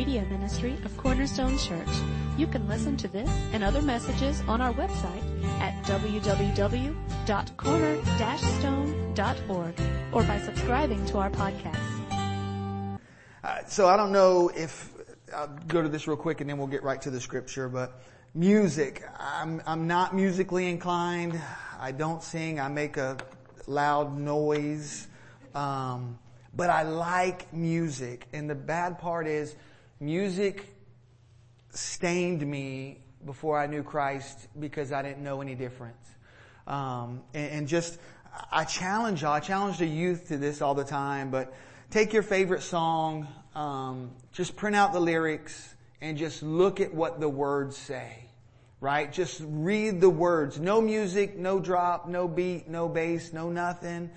media ministry of Cornerstone Church. You can listen to this and other messages on our website at www.corner-stone.org or by subscribing to our podcast. Uh, so I don't know if I'll go to this real quick and then we'll get right to the scripture, but music. I'm, I'm not musically inclined. I don't sing. I make a loud noise. Um, but I like music. And the bad part is music stained me before I knew Christ because I didn't know any difference. Um, and, and just, I challenge y'all, I challenge the youth to this all the time, but take your favorite song, um, just print out the lyrics and just look at what the words say. Right? Just read the words. No music, no drop, no beat, no bass, no nothing.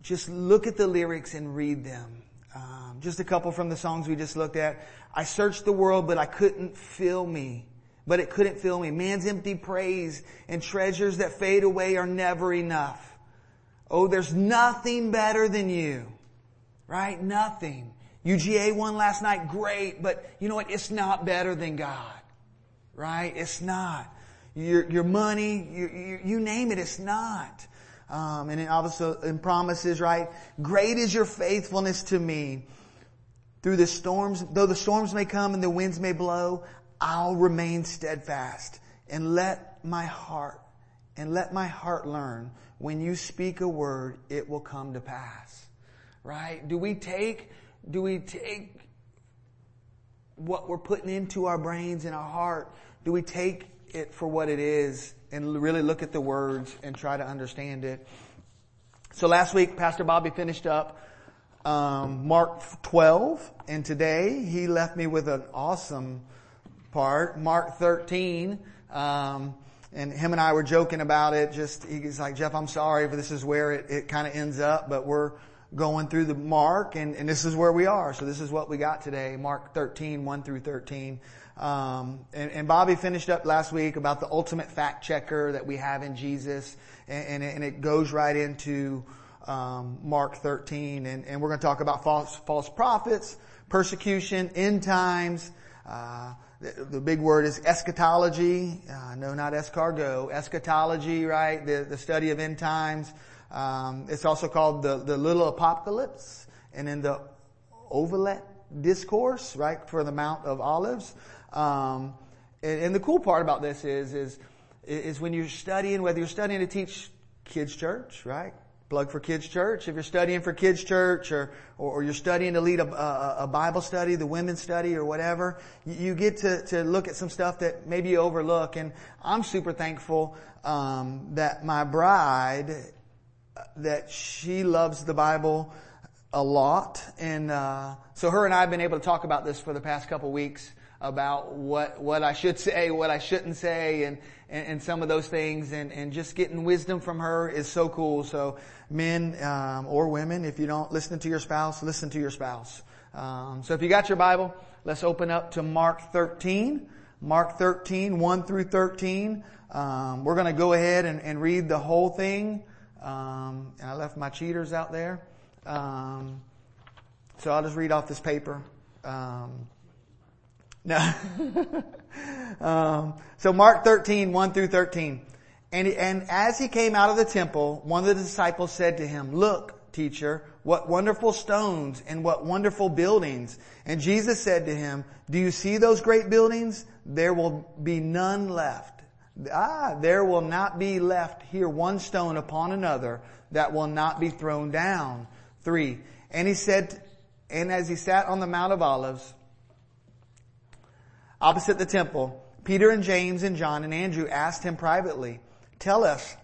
Just look at the lyrics and read them. Um, just a couple from the songs we just looked at. I searched the world, but I couldn't fill me. But it couldn't fill me. Man's empty praise and treasures that fade away are never enough. Oh, there's nothing better than you. Right? Nothing. UGA won last night, great, but you know what? It's not better than God. Right? It's not. Your, your money, you, you, you name it, it's not. Um, and it also in promises, right? Great is your faithfulness to me. Through the storms, though the storms may come and the winds may blow, I'll remain steadfast and let my heart, and let my heart learn when you speak a word, it will come to pass. Right? Do we take, do we take what we're putting into our brains and our heart? Do we take it for what it is and really look at the words and try to understand it? So last week, Pastor Bobby finished up um, Mark 12, and today he left me with an awesome part, Mark 13. Um, and him and I were joking about it. Just he's like, Jeff, I'm sorry, but this is where it, it kind of ends up. But we're going through the Mark, and, and this is where we are. So this is what we got today, Mark 13, 1 through 13. Um, and, and, Bobby finished up last week about the ultimate fact checker that we have in Jesus, and, and, it, and it, goes right into um, Mark 13, and, we're going to talk about false false prophets, persecution, end times. Uh, the, the, big word is eschatology. Uh, no, not escargot. Eschatology, right? The the study of end times. Um, it's also called the the little apocalypse, and then the Olivet discourse, right, for the Mount of Olives. Um, and, and, the cool part about this is, is, is when you're studying, whether you're studying to teach kids church, right? Plug for kids church. If you're studying for kids church or, or, or you're studying to lead a, a, a, Bible study, the women's study or whatever, you, you, get to, to look at some stuff that maybe you overlook. And I'm super thankful, um, that my bride, that she loves the Bible a lot. And, uh, so her and I have been able to talk about this for the past couple weeks about what, what I should say, what I shouldn't say, and, and, and some of those things, and, and just getting wisdom from her is so cool. So men, um, or women, if you don't listen to your spouse, listen to your spouse. Um, so if you got your Bible, let's open up to Mark 13. Mark 13, 1 through 13. Um, we're going to go ahead and, and, read the whole thing. Um, and I left my cheaters out there. Um, so I'll just read off this paper. Um, no. um, so Mark 13, 1 through 13. And, and as he came out of the temple, one of the disciples said to him, look, teacher, what wonderful stones and what wonderful buildings. And Jesus said to him, do you see those great buildings? There will be none left. Ah, there will not be left here one stone upon another that will not be thrown down. Three. And he said, and as he sat on the Mount of Olives, Opposite the temple, Peter and James and John and Andrew asked him privately, tell us,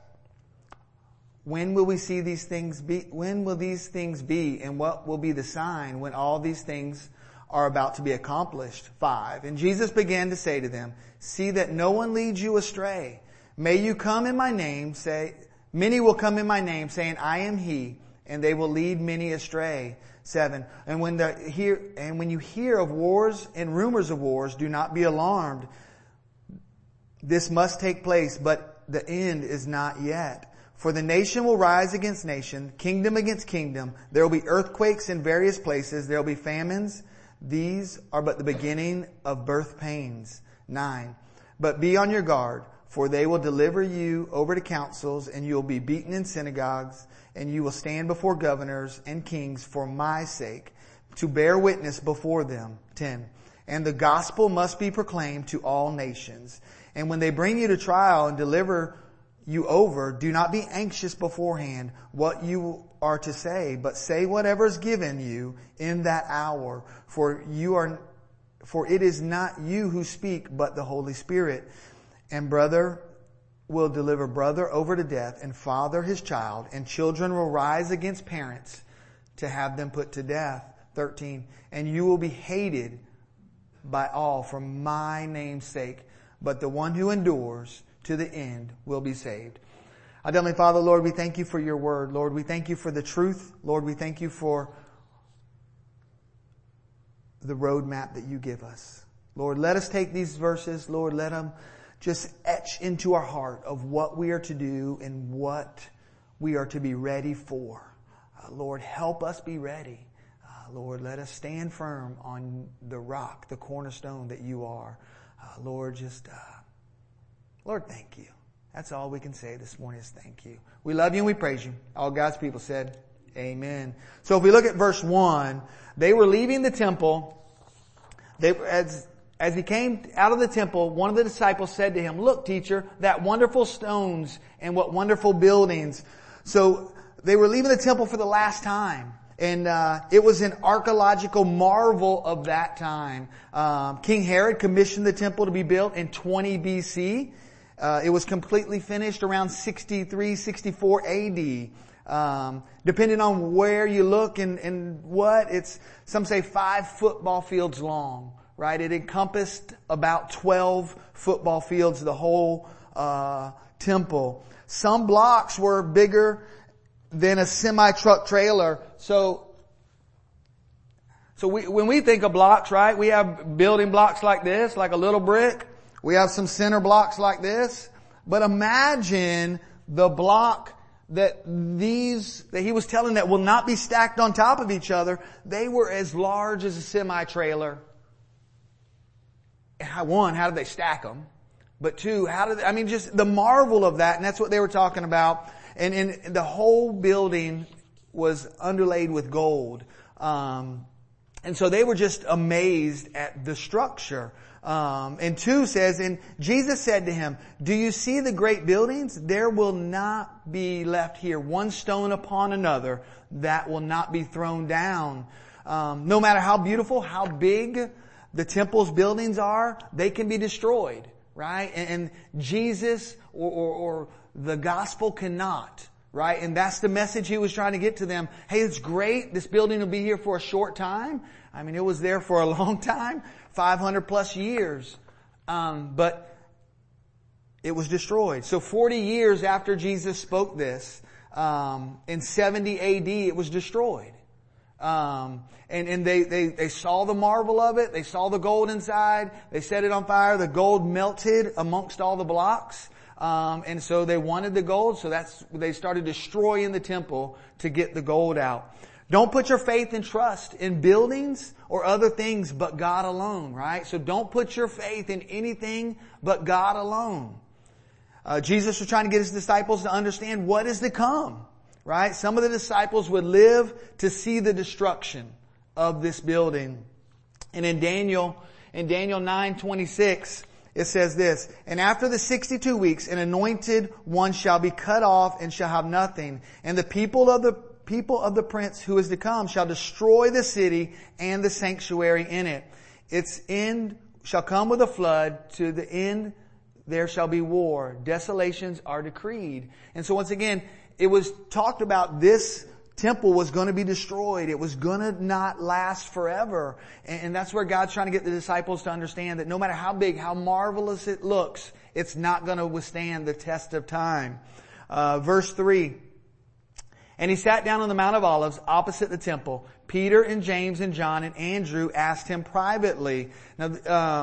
when will we see these things be, when will these things be and what will be the sign when all these things are about to be accomplished? Five. And Jesus began to say to them, see that no one leads you astray. May you come in my name, say, many will come in my name saying, I am he, and they will lead many astray. 7. And when the hear, and when you hear of wars and rumors of wars, do not be alarmed. This must take place, but the end is not yet. For the nation will rise against nation, kingdom against kingdom. There will be earthquakes in various places. There will be famines. These are but the beginning of birth pains. Nine. But be on your guard, for they will deliver you over to councils, and you will be beaten in synagogues, and you will stand before governors and kings for my sake, to bear witness before them. Ten. And the gospel must be proclaimed to all nations. And when they bring you to trial and deliver you over, do not be anxious beforehand what you are to say, but say whatever is given you in that hour, for you are, for it is not you who speak, but the Holy Spirit. And brother will deliver brother over to death, and father his child, and children will rise against parents to have them put to death. 13. And you will be hated by all for my name's sake, but the one who endures to the end will be saved. Our Heavenly Father, Lord, we thank you for your word. Lord, we thank you for the truth. Lord, we thank you for the roadmap that you give us. Lord, let us take these verses, Lord, let them just etch into our heart of what we are to do and what we are to be ready for. Uh, Lord, help us be ready. Uh, Lord, let us stand firm on the rock, the cornerstone that you are. Uh, Lord, just, uh, Lord, thank you. That's all we can say this morning is thank you. We love you and we praise you. All God's people said, Amen. So if we look at verse one, they were leaving the temple. They, as, as he came out of the temple, one of the disciples said to him, look teacher, that wonderful stones and what wonderful buildings. So they were leaving the temple for the last time. And uh, it was an archaeological marvel of that time. Um, King Herod commissioned the temple to be built in 20 BC. Uh, it was completely finished around 63, 64 AD. Um, depending on where you look and, and what, it's, some say five football fields long, right? It encompassed about 12 football fields, the whole, uh, temple. Some blocks were bigger than a semi-truck trailer. So, so we, when we think of blocks, right, we have building blocks like this, like a little brick. We have some center blocks like this. But imagine the block that these, that he was telling that will not be stacked on top of each other. They were as large as a semi-trailer. One, how did they stack them? But two, how did they, I mean, just the marvel of that, and that's what they were talking about. And, and the whole building was underlaid with gold. Um, and so they were just amazed at the structure. Um, and two says, and Jesus said to him, do you see the great buildings? There will not be left here one stone upon another that will not be thrown down. Um, no matter how beautiful, how big the temple's buildings are, they can be destroyed, right? And, and Jesus or, or, or the gospel cannot right? And that's the message he was trying to get to them. Hey, it's great. This building will be here for a short time. I mean, it was there for a long time, 500 plus years. Um, but it was destroyed. So 40 years after Jesus spoke this, um, in 70 AD, it was destroyed. Um, and, and they, they, they saw the marvel of it. They saw the gold inside. They set it on fire. The gold melted amongst all the blocks. Um, and so they wanted the gold, so that's they started destroying the temple to get the gold out. Don't put your faith and trust in buildings or other things but God alone, right? So don't put your faith in anything but God alone. Uh, Jesus was trying to get his disciples to understand what is to come, right? Some of the disciples would live to see the destruction of this building. And in Daniel, in Daniel 9, 26, it says this, and after the 62 weeks, an anointed one shall be cut off and shall have nothing. And the people of the people of the prince who is to come shall destroy the city and the sanctuary in it. Its end shall come with a flood to the end there shall be war. Desolations are decreed. And so once again, it was talked about this temple was going to be destroyed. It was going to not last forever. And, that's where God's trying to get the disciples to understand that no matter how big, how marvelous it looks, it's not going to withstand the test of time. Uh, verse 3. And he sat down on the Mount of Olives opposite the temple. Peter and James and John and Andrew asked him privately. Now,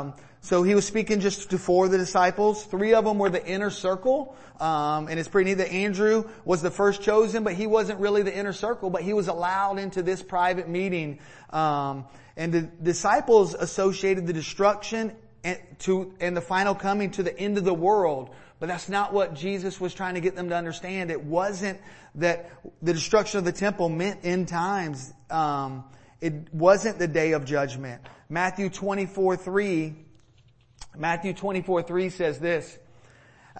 um, so he was speaking just to four of the disciples. Three of them were the inner circle. Um, and it's pretty neat that Andrew was the first chosen, but he wasn't really the inner circle, but he was allowed into this private meeting. Um, and the disciples associated the destruction and to, and the final coming to the end of the world. But that's not what Jesus was trying to get them to understand. It wasn't that the destruction of the temple meant end times. Um, it wasn't the day of judgment. Matthew 24, 3 Matthew 24, 3 says this,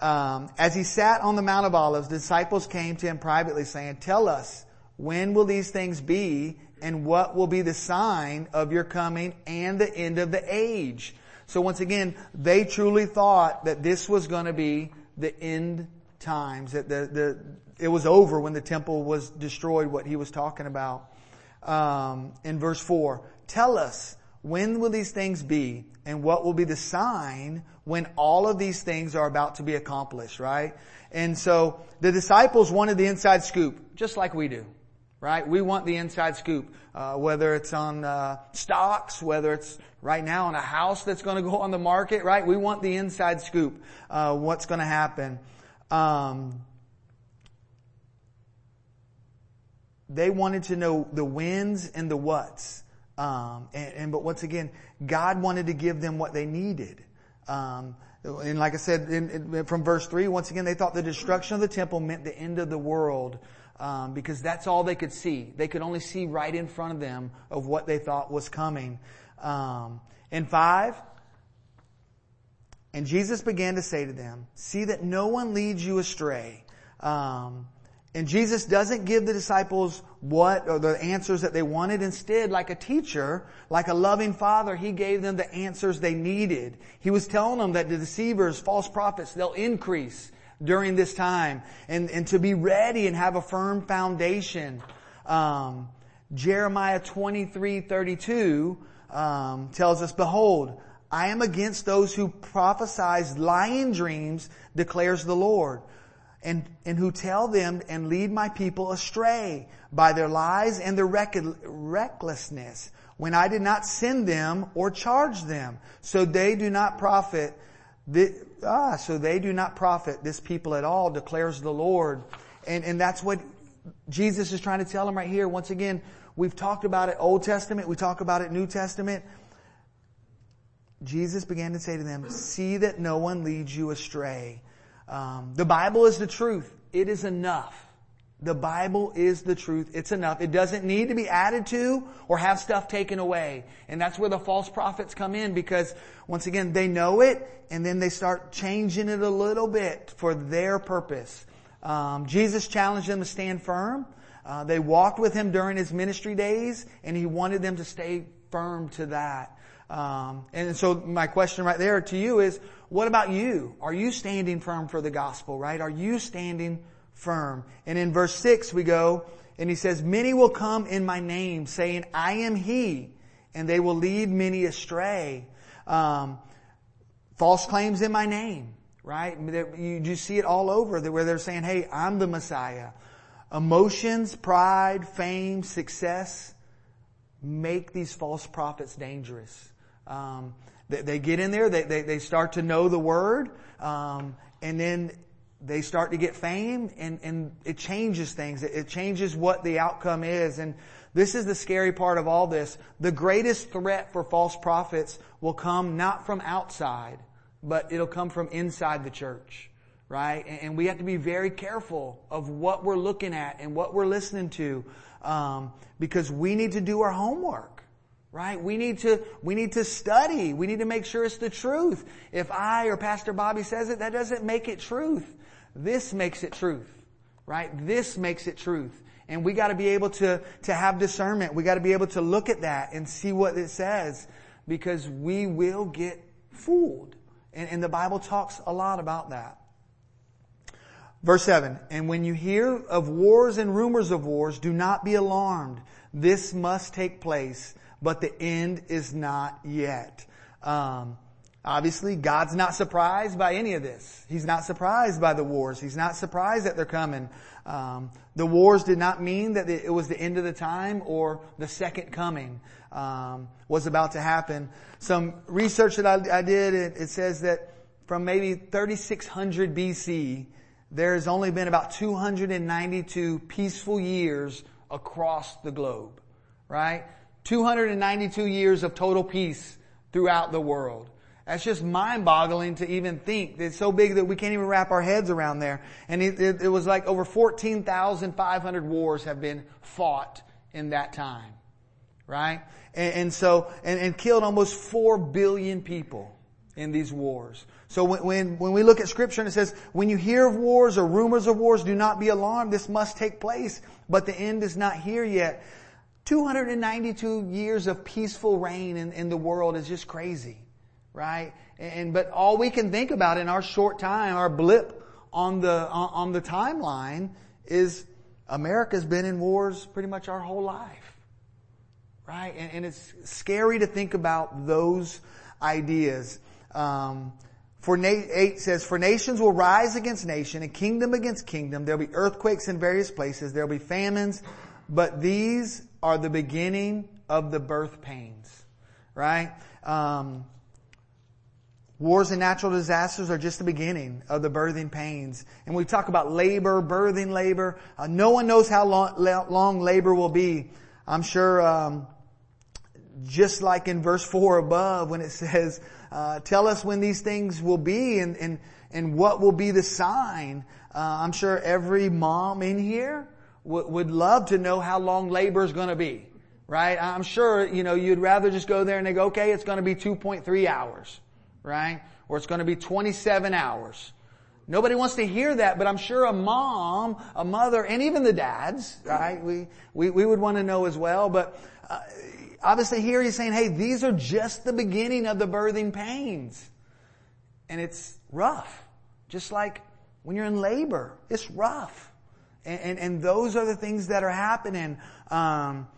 um, as he sat on the Mount of Olives, the disciples came to him privately saying, tell us, when will these things be and what will be the sign of your coming and the end of the age? So once again, they truly thought that this was going to be the end times, that the, the, it was over when the temple was destroyed, what he was talking about. Um, in verse 4, tell us, when will these things be? And what will be the sign when all of these things are about to be accomplished, right? And so the disciples wanted the inside scoop, just like we do, right? We want the inside scoop, uh, whether it's on uh, stocks, whether it's right now on a house that's going to go on the market, right? We want the inside scoop, uh, what's going to happen. Um, they wanted to know the wins and the whats. Um, and, and, but once again, God wanted to give them what they needed. Um, and like I said in, in, from verse three, once again, they thought the destruction of the temple meant the end of the world. Um, because that's all they could see. They could only see right in front of them of what they thought was coming. Um, and five, and Jesus began to say to them, "See that no one leads you astray." Um, and Jesus doesn't give the disciples what or the answers that they wanted. Instead, like a teacher, like a loving father, he gave them the answers they needed. He was telling them that the deceivers, false prophets, they'll increase during this time and, and to be ready and have a firm foundation. Um, Jeremiah 23, 32, um, tells us, behold, I am against those who prophesy lying dreams, declares the Lord and, and who tell them and lead my people astray by their lies and their recklessness when I did not send them or charge them. So they do not profit, the, ah, so they do not profit this people at all, declares the Lord. And, and that's what Jesus is trying to tell them right here. Once again, we've talked about it Old Testament, we talk about it New Testament. Jesus began to say to them, see that no one leads you astray. Um, the Bible is the truth. It is enough. The Bible is the truth. It's enough. It doesn't need to be added to or have stuff taken away. And that's where the false prophets come in because once again, they know it and then they start changing it a little bit for their purpose. Um, Jesus challenged them to stand firm. Uh, they walked with him during his ministry days and he wanted them to stay firm to that. Um, and so my question right there to you is, what about you? Are you standing firm for the gospel, right? Are you standing firm? And in verse 6 we go, and he says, Many will come in my name, saying, I am he, and they will lead many astray. Um, false claims in my name, right? You, you see it all over where they're saying, hey, I'm the Messiah. Emotions, pride, fame, success make these false prophets dangerous. Um, they, they get in there, they, they, they start to know the word, um, and then they start to get fame and, and it changes things. It, it changes what the outcome is. And this is the scary part of all this. The greatest threat for false prophets will come not from outside, but it'll come from inside the church. Right? And we have to be very careful of what we're looking at and what we're listening to, um, because we need to do our homework right? We need to, we need to study. We need to make sure it's the truth. If I or Pastor Bobby says it, that doesn't make it truth. This makes it truth, right? This makes it truth. And we gotta be able to, to have discernment. We gotta be able to look at that and see what it says because we will get fooled. And, and the Bible talks a lot about that. Verse 7, and when you hear of wars and rumors of wars, do not be alarmed. This must take place but the end is not yet. Um, Obviously, God's not surprised by any of this. He's not surprised by the wars. He's not surprised that they're coming. Um, the wars did not mean that it was the end of the time or the second coming um, was about to happen. Some research that I, I did, it, it says that from maybe 3600 BC, there's only been about 292 peaceful years across the globe, right? 292 years of total peace throughout the world. That's just mind boggling to even think. It's so big that we can't even wrap our heads around there. And it, it, it was like over 14,500 wars have been fought in that time. Right? And, and so, and, and, killed almost 4 billion people in these wars. So when, when, when we look at scripture and it says, when you hear of wars or rumors of wars, do not be alarmed. This must take place, but the end is not here yet. 292 years of peaceful reign in, in the world is just crazy right? And, but all we can think about in our short time, our blip on the, on the timeline is America's been in wars pretty much our whole life. Right? And, and it's scary to think about those ideas. Um, for 8 says, For nations will rise against nation and kingdom against kingdom. There'll be earthquakes in various places. There'll be famines. But these are the beginning of the birth pains. Right? Um, Wars and natural disasters are just the beginning of the birthing pains. And we talk about labor, birthing labor. Uh, no one knows how long, long, labor will be. I'm sure, um, just like in verse four above, when it says, uh, "Tell us when these things will be, and and and what will be the sign." Uh, I'm sure every mom in here w- would love to know how long labor is going to be, right? I'm sure you know you'd rather just go there and they go, "Okay, it's going to be 2.3 hours." right? Or it's going to be 27 hours. Nobody wants to hear that, but I'm sure a mom, a mother, and even the dads, right? We, we, we would want to know as well, but uh, obviously here he's saying, hey, these are just the beginning of the birthing pains. And it's rough. Just like when you're in labor, it's rough. And, and, and those are the things that are happening. Um,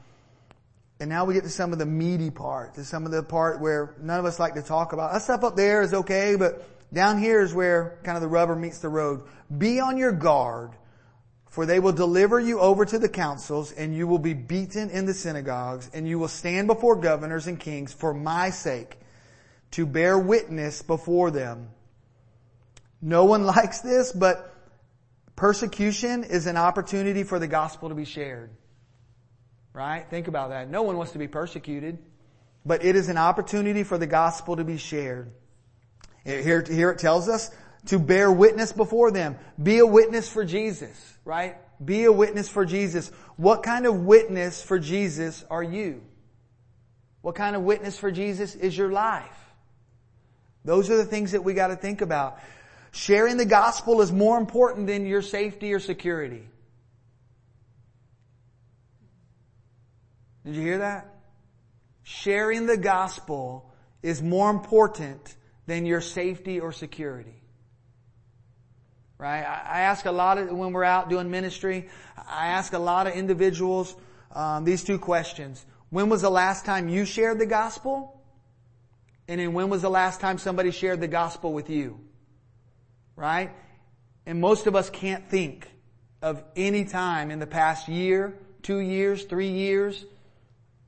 and now we get to some of the meaty part, to some of the part where none of us like to talk about. That stuff up there is okay, but down here is where kind of the rubber meets the road. Be on your guard, for they will deliver you over to the councils, and you will be beaten in the synagogues, and you will stand before governors and kings for my sake, to bear witness before them. No one likes this, but persecution is an opportunity for the gospel to be shared. Right? Think about that. No one wants to be persecuted, but it is an opportunity for the gospel to be shared. Here, here it tells us to bear witness before them. Be a witness for Jesus, right? Be a witness for Jesus. What kind of witness for Jesus are you? What kind of witness for Jesus is your life? Those are the things that we got to think about. Sharing the gospel is more important than your safety or security. Did you hear that? Sharing the gospel is more important than your safety or security. Right? I ask a lot of, when we're out doing ministry, I ask a lot of individuals um, these two questions. When was the last time you shared the gospel? And then when was the last time somebody shared the gospel with you? Right? And most of us can't think of any time in the past year, two years, three years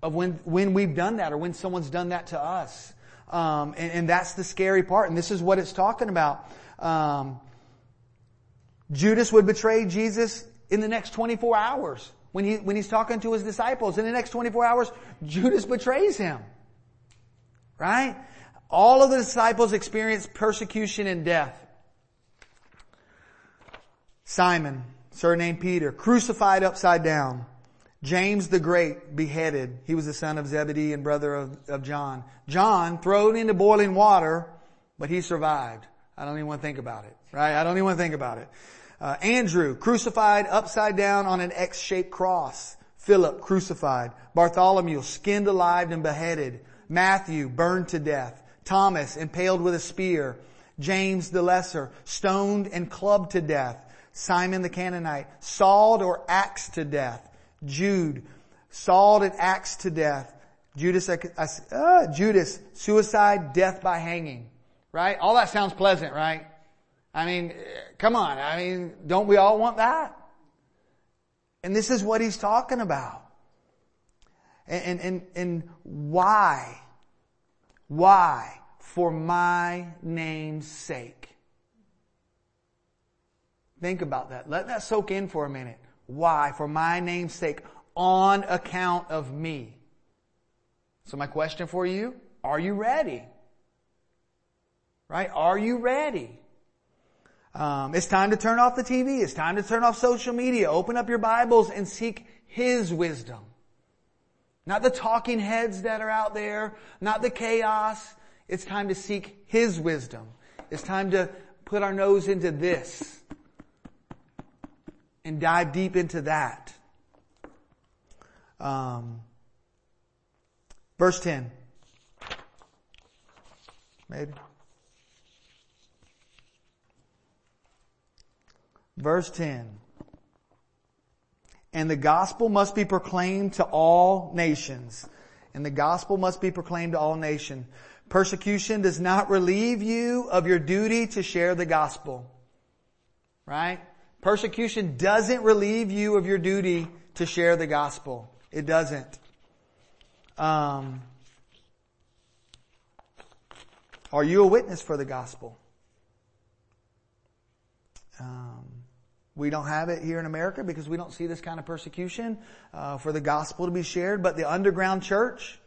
of when, when we've done that or when someone's done that to us. Um, and, and, that's the scary part. And this is what it's talking about. Um, Judas would betray Jesus in the next 24 hours. When he, when he's talking to his disciples, in the next 24 hours, Judas betrays him. Right? All of the disciples experienced persecution and death. Simon, surnamed Peter, crucified upside down. James the Great beheaded. He was the son of Zebedee and brother of, of John. John thrown into boiling water, but he survived. I don't even want to think about it, right? I don't even want to think about it. Uh, Andrew crucified upside down on an X-shaped cross. Philip crucified. Bartholomew skinned alive and beheaded. Matthew burned to death. Thomas impaled with a spear. James the Lesser stoned and clubbed to death. Simon the Canaanite sawed or axed to death. Jude, sawed and axed to death. Judas, uh, Judas, suicide, death by hanging. Right? All that sounds pleasant, right? I mean, come on. I mean, don't we all want that? And this is what he's talking about. And, and, and why? Why? For my name's sake. Think about that. Let that soak in for a minute. Why? For my name's sake. On account of me. So my question for you, are you ready? Right? Are you ready? Um, it's time to turn off the TV. It's time to turn off social media. Open up your Bibles and seek His wisdom. Not the talking heads that are out there, not the chaos. It's time to seek His wisdom. It's time to put our nose into this and dive deep into that. Um, verse 10. Maybe. Verse 10. And the gospel must be proclaimed to all nations. And the gospel must be proclaimed to all nations. Persecution does not relieve you of your duty to share the gospel. Right? Persecution doesn't relieve you of your duty to share the gospel. It doesn't. Um, are you a witness for the gospel? Um, we don't have it here in America because we don't see this kind of persecution uh, for the gospel to be shared. But the underground church,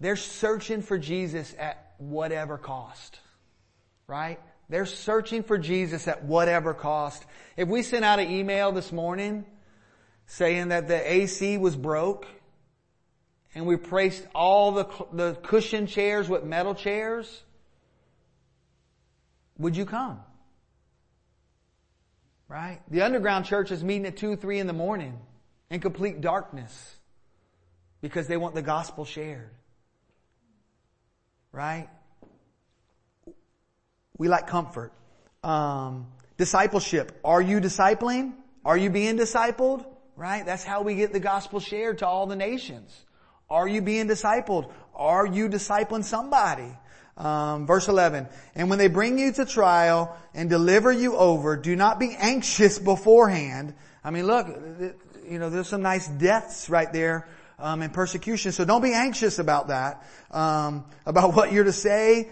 they're searching for Jesus at whatever cost, right? They're searching for Jesus at whatever cost. If we sent out an email this morning saying that the AC was broke and we replaced all the, the cushion chairs with metal chairs, would you come? Right? The underground church is meeting at 2, 3 in the morning in complete darkness because they want the gospel shared. Right? We like comfort. Um, discipleship. Are you discipling? Are you being discipled? Right? That's how we get the gospel shared to all the nations. Are you being discipled? Are you discipling somebody? Um, verse 11, and when they bring you to trial and deliver you over, do not be anxious beforehand. I mean, look, you know, there's some nice deaths right there um, and persecution. So don't be anxious about that, um, about what you're to say,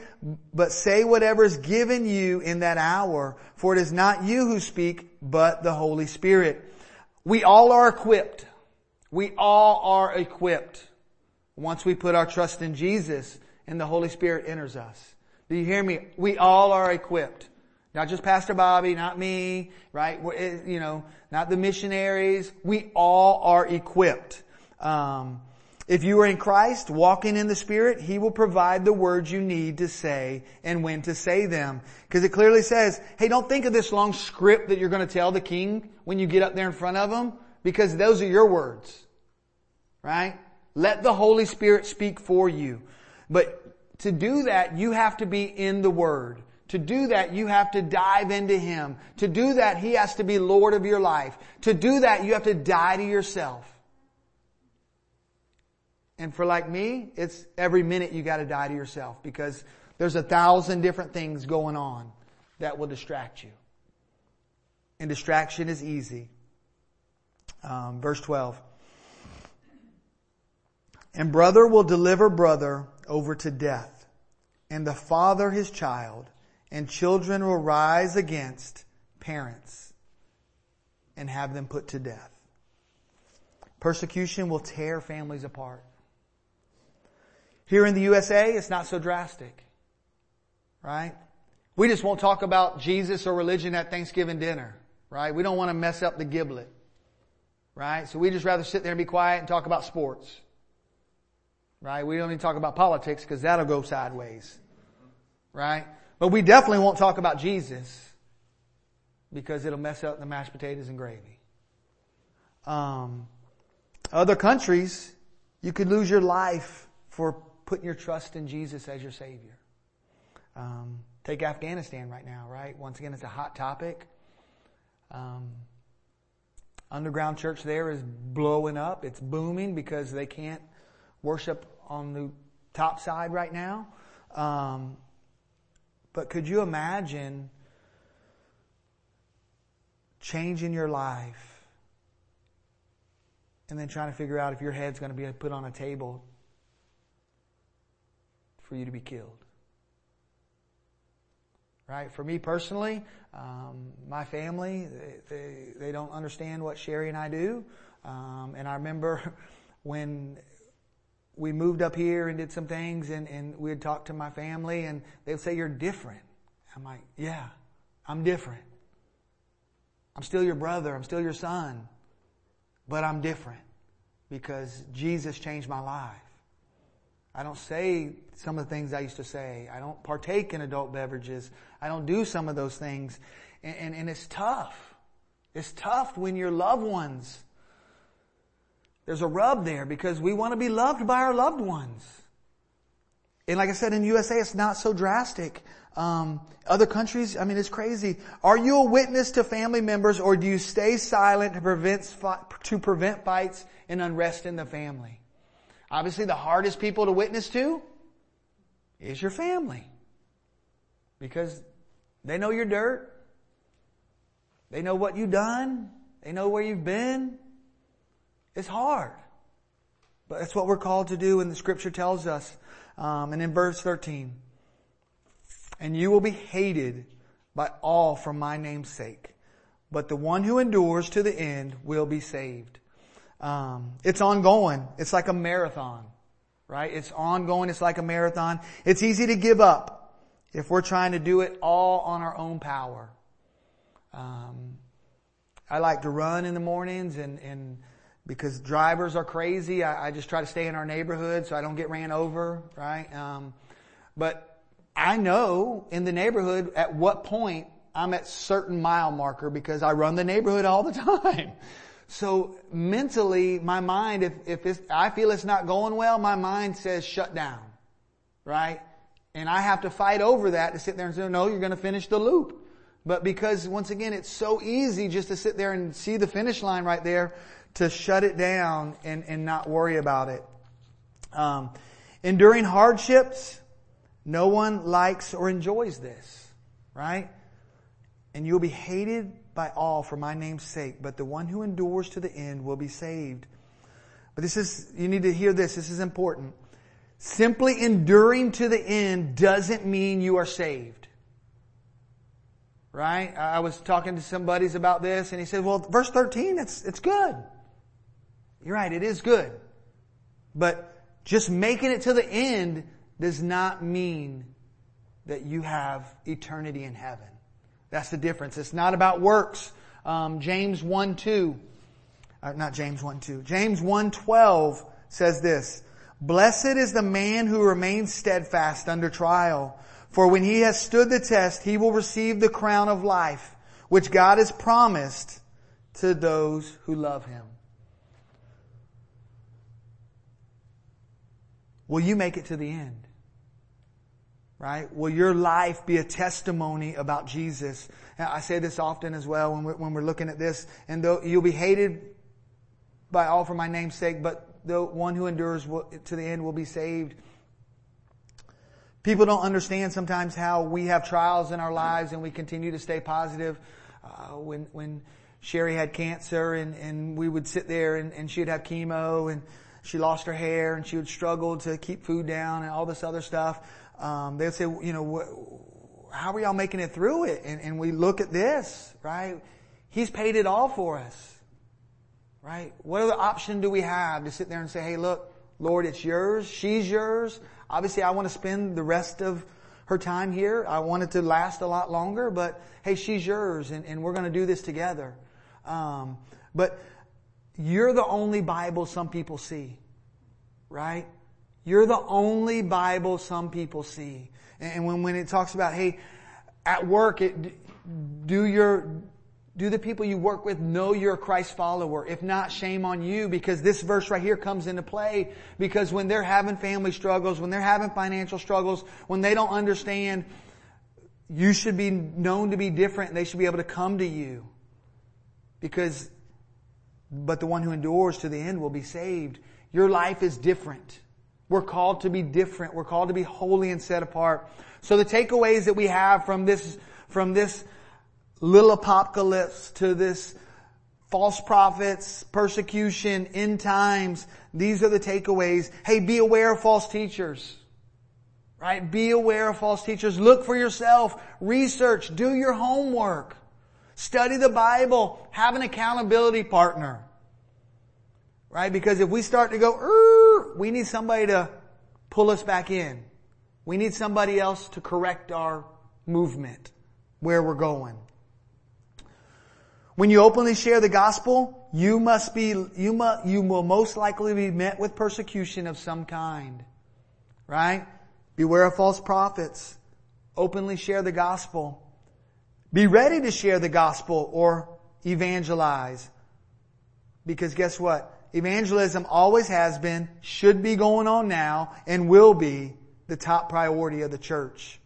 but say whatever is given you in that hour, for it is not you who speak, but the Holy Spirit. We all are equipped. We all are equipped once we put our trust in Jesus and the Holy Spirit enters us. Do you hear me? We all are equipped. Not just Pastor Bobby, not me, right? You know, not the missionaries. We all are equipped. Um, if you are in Christ, walking in the Spirit, He will provide the words you need to say and when to say them. Because it clearly says, hey, don't think of this long script that you're going to tell the king when you get up there in front of him, because those are your words. Right? Let the Holy Spirit speak for you. But to do that, you have to be in the Word. To do that, you have to dive into Him. To do that, He has to be Lord of your life. To do that, you have to die to yourself. And for like me, it's every minute you gotta die to yourself because there's a thousand different things going on that will distract you. And distraction is easy. Um, verse 12. And brother will deliver brother over to death, and the father his child, and children will rise against parents and have them put to death. Persecution will tear families apart. Here in the USA, it's not so drastic. Right? We just won't talk about Jesus or religion at Thanksgiving dinner. Right? We don't want to mess up the giblet. Right? So we just rather sit there and be quiet and talk about sports. Right? We don't even talk about politics because that'll go sideways. Right? But we definitely won't talk about Jesus because it'll mess up the mashed potatoes and gravy. Um, other countries, you could lose your life for putting your trust in Jesus as your Savior. Um, take Afghanistan right now, right? Once again, it's a hot topic. Um, underground church there is blowing up. It's booming because they can't worship on the top side right now. Um, But could you imagine changing your life and then trying to figure out if your head's going to be put on a table for you to be killed? Right? For me personally, um, my family, they, they, they, don't understand what Sherry and I do. Um, and I remember when we moved up here and did some things and, and we'd talk to my family and they'd say, you're different. I'm like, yeah, I'm different. I'm still your brother. I'm still your son. But I'm different because Jesus changed my life. I don't say some of the things I used to say. I don't partake in adult beverages. I don't do some of those things. And, and, and it's tough. It's tough when your loved ones there's a rub there because we want to be loved by our loved ones. And like I said, in USA, it's not so drastic. Um, other countries, I mean, it's crazy. Are you a witness to family members or do you stay silent to prevent, to prevent fights and unrest in the family? Obviously, the hardest people to witness to is your family. Because they know your dirt. They know what you've done. They know where you've been. It's hard. But that's what we're called to do and the scripture tells us. Um, and in verse 13, and you will be hated by all for my name's sake. But the one who endures to the end will be saved. Um, it's ongoing. It's like a marathon, right? It's ongoing. It's like a marathon. It's easy to give up if we're trying to do it all on our own power. Um, I like to run in the mornings and, and because drivers are crazy. I, I, just try to stay in our neighborhood so I don't get ran over, right? Um, but I know in the neighborhood at what point I'm at certain mile marker because I run the neighborhood all the time. So mentally, my mind, if, if I feel it's not going well, my mind says shut down, right? And I have to fight over that to sit there and say, no, you're going to finish the loop. But because once again, it's so easy just to sit there and see the finish line right there, to shut it down and, and not worry about it. Um, enduring hardships, no one likes or enjoys this, right? And you'll be hated by all for my name's sake, but the one who endures to the end will be saved. But this is, you need to hear this, this is important. Simply enduring to the end doesn't mean you are saved. Right? I was talking to some buddies about this and he said, well, verse 13, it's, it's good. You're right, it is good. But just making it to the end does not mean that you have eternity in heaven. That's the difference. It's not about works. Um, James 1 2, uh, not James 1 2, James 1 12 says this, Blessed is the man who remains steadfast under trial, for when he has stood the test, he will receive the crown of life, which God has promised to those who love him. Will you make it to the end? Right? Will your life be a testimony about Jesus? I say this often as well when we're, when we're looking at this. And though you'll be hated by all for my name's sake, but the one who endures will, to the end will be saved. People don't understand sometimes how we have trials in our lives and we continue to stay positive. Uh, when, when Sherry had cancer and, and we would sit there and, and she'd have chemo and she lost her hair and she would struggle to keep food down and all this other stuff. Um, they'd say, you know, how are y'all making it through it? And, and we look at this, right? He's paid it all for us, right? What other option do we have to sit there and say, hey, look, Lord, it's yours. She's yours. Obviously, I want to spend the rest of her time here. I want it to last a lot longer, but hey, she's yours and, and we're going to do this together. Um, but you're the only Bible some people see. Right? You're the only Bible some people see. And when, when it talks about, hey, at work, it, do your, do the people you work with know you're a Christ follower? If not, shame on you because this verse right here comes into play because when they're having family struggles, when they're having financial struggles, when they don't understand, you should be known to be different. They should be able to come to you because but the one who endures to the end will be saved. Your life is different. We're called to be different. We're called to be holy and set apart. So the takeaways that we have from this, from this little apocalypse to this false prophets, persecution, end times, these are the takeaways. Hey, be aware of false teachers. Right? Be aware of false teachers. Look for yourself. Research. Do your homework. Study the Bible. Have an accountability partner. Right? Because if we start to go, we need somebody to pull us back in. We need somebody else to correct our movement, where we're going. When you openly share the gospel, you must be, you must, you will most likely be met with persecution of some kind. Right? Beware of false prophets. Openly share the gospel. Be ready to share the gospel or evangelize. Because guess what? Evangelism always has been, should be going on now, and will be the top priority of the church.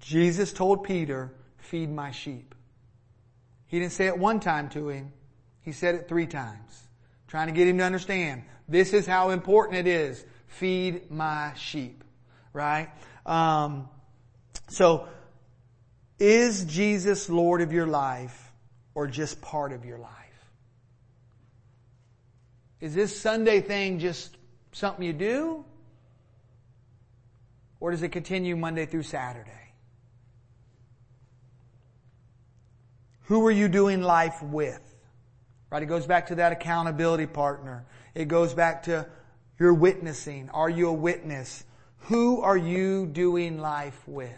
Jesus told Peter, feed my sheep. He didn't say it one time to him. He said it three times. Trying to get him to understand. This is how important it is. Feed my sheep right? Um, so, is Jesus Lord of your life or just part of your life? Is this Sunday thing just something you do? Or does it continue Monday through Saturday? Who are you doing life with? Right? It goes back to that accountability partner. It goes back to your witnessing. Are you a witness? Who are you doing life with?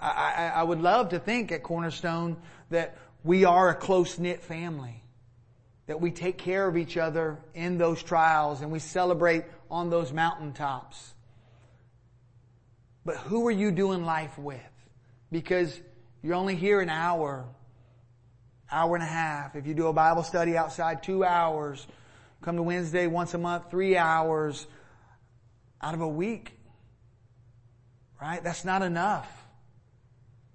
I, I, I would love to think at Cornerstone that we are a close knit family. That we take care of each other in those trials and we celebrate on those mountaintops. But who are you doing life with? Because you're only here an hour, hour and a half. If you do a Bible study outside, two hours. Come to Wednesday once a month, three hours out of a week. Right? That's not enough.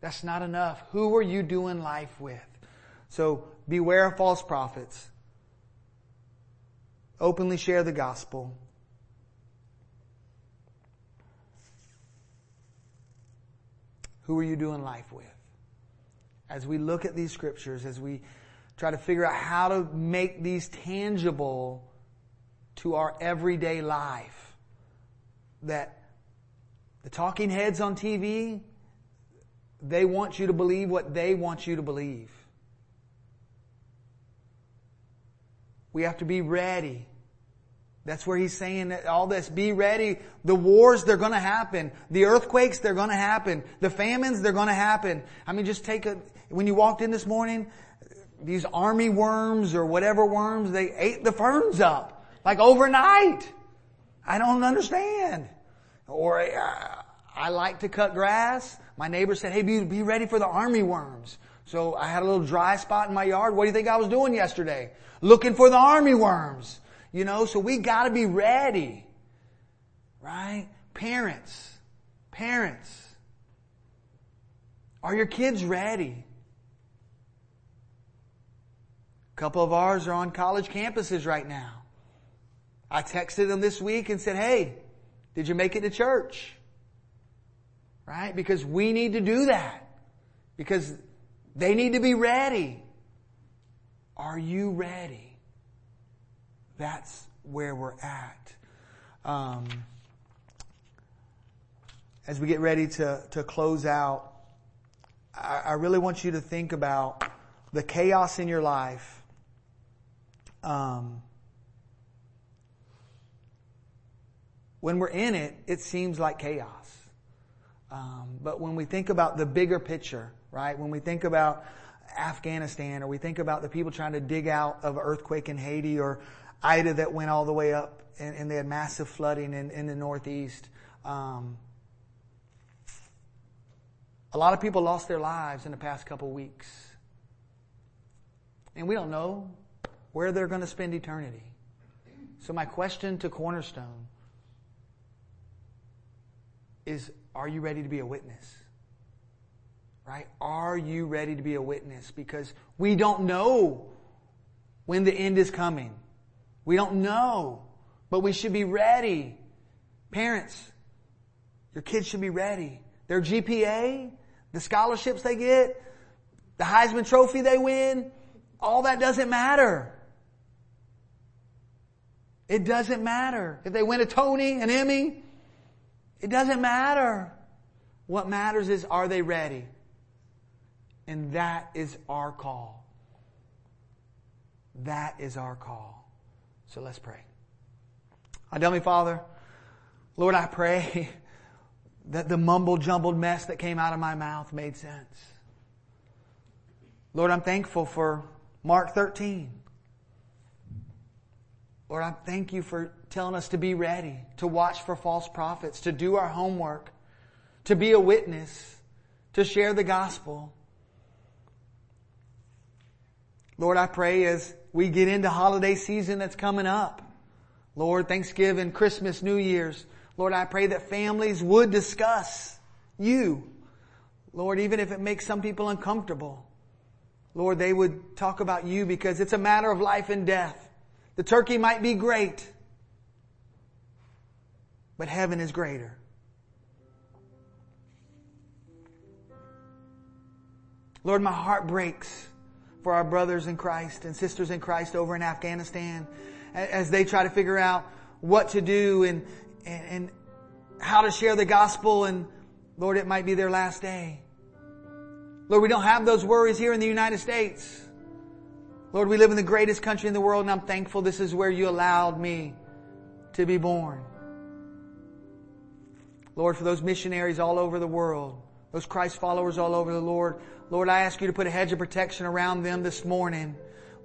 That's not enough. Who are you doing life with? So beware of false prophets. Openly share the gospel. Who are you doing life with? As we look at these scriptures, as we try to figure out how to make these tangible to our everyday life, that the talking heads on TV, they want you to believe what they want you to believe. We have to be ready. That's where he's saying all this. Be ready. The wars, they're gonna happen. The earthquakes, they're gonna happen. The famines, they're gonna happen. I mean, just take a, when you walked in this morning, these army worms or whatever worms, they ate the ferns up. Like overnight. I don't understand. Or uh, I like to cut grass. My neighbor said, hey, be, be ready for the army worms. So I had a little dry spot in my yard. What do you think I was doing yesterday? Looking for the army worms. You know, so we gotta be ready. Right? Parents. Parents. Are your kids ready? A couple of ours are on college campuses right now. I texted them this week and said, hey, did you make it to church? Right? Because we need to do that. Because they need to be ready. Are you ready? That's where we're at. Um, as we get ready to, to close out, I, I really want you to think about the chaos in your life. Um, When we're in it, it seems like chaos. Um, but when we think about the bigger picture, right? When we think about Afghanistan or we think about the people trying to dig out of an earthquake in Haiti or Ida that went all the way up and, and they had massive flooding in, in the Northeast. Um, a lot of people lost their lives in the past couple weeks. And we don't know where they're going to spend eternity. So my question to Cornerstone is are you ready to be a witness? Right? Are you ready to be a witness? Because we don't know when the end is coming. We don't know, but we should be ready. Parents, Your kids should be ready. Their GPA, the scholarships they get, the Heisman Trophy they win, all that doesn't matter. It doesn't matter. If they win a Tony, an Emmy, it doesn't matter. What matters is are they ready? And that is our call. That is our call. So let's pray. Heavenly Father, Lord, I pray that the mumble jumbled mess that came out of my mouth made sense. Lord, I'm thankful for Mark 13. Lord, I thank you for telling us to be ready, to watch for false prophets, to do our homework, to be a witness, to share the gospel. Lord, I pray as we get into holiday season that's coming up, Lord, Thanksgiving, Christmas, New Year's, Lord, I pray that families would discuss you. Lord, even if it makes some people uncomfortable. Lord, they would talk about you because it's a matter of life and death. The turkey might be great, but heaven is greater. Lord, my heart breaks for our brothers in Christ and sisters in Christ over in Afghanistan as they try to figure out what to do and, and, and how to share the gospel and Lord, it might be their last day. Lord, we don't have those worries here in the United States. Lord, we live in the greatest country in the world and I'm thankful this is where you allowed me to be born. Lord, for those missionaries all over the world, those Christ followers all over the Lord, Lord, I ask you to put a hedge of protection around them this morning.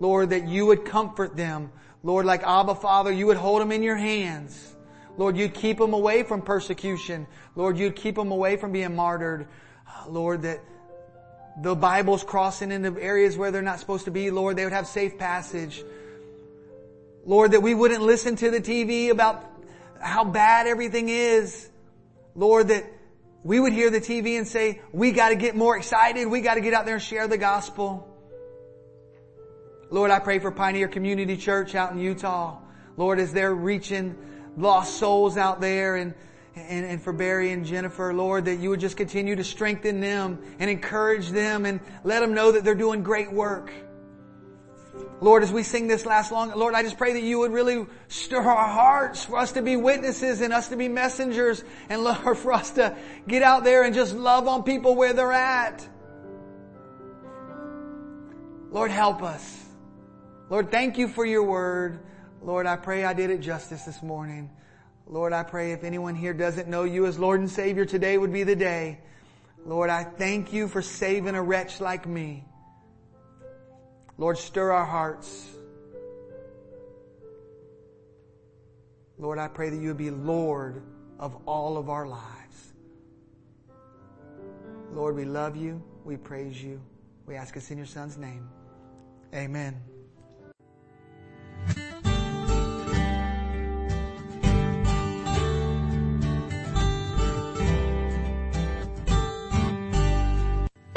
Lord, that you would comfort them. Lord, like Abba Father, you would hold them in your hands. Lord, you'd keep them away from persecution. Lord, you'd keep them away from being martyred. Lord, that the Bible's crossing into areas where they're not supposed to be. Lord, they would have safe passage. Lord, that we wouldn't listen to the TV about how bad everything is. Lord, that we would hear the TV and say, we gotta get more excited. We gotta get out there and share the gospel. Lord, I pray for Pioneer Community Church out in Utah. Lord, as they're reaching lost souls out there and, and, and for Barry and Jennifer, Lord, that you would just continue to strengthen them and encourage them and let them know that they're doing great work. Lord, as we sing this last long, Lord, I just pray that you would really stir our hearts for us to be witnesses and us to be messengers and Lord, for us to get out there and just love on people where they're at. Lord, help us. Lord, thank you for your word. Lord, I pray I did it justice this morning. Lord, I pray if anyone here doesn't know you as Lord and Savior, today would be the day. Lord, I thank you for saving a wretch like me. Lord, stir our hearts. Lord, I pray that you would be Lord of all of our lives. Lord, we love you. We praise you. We ask us in your son's name. Amen.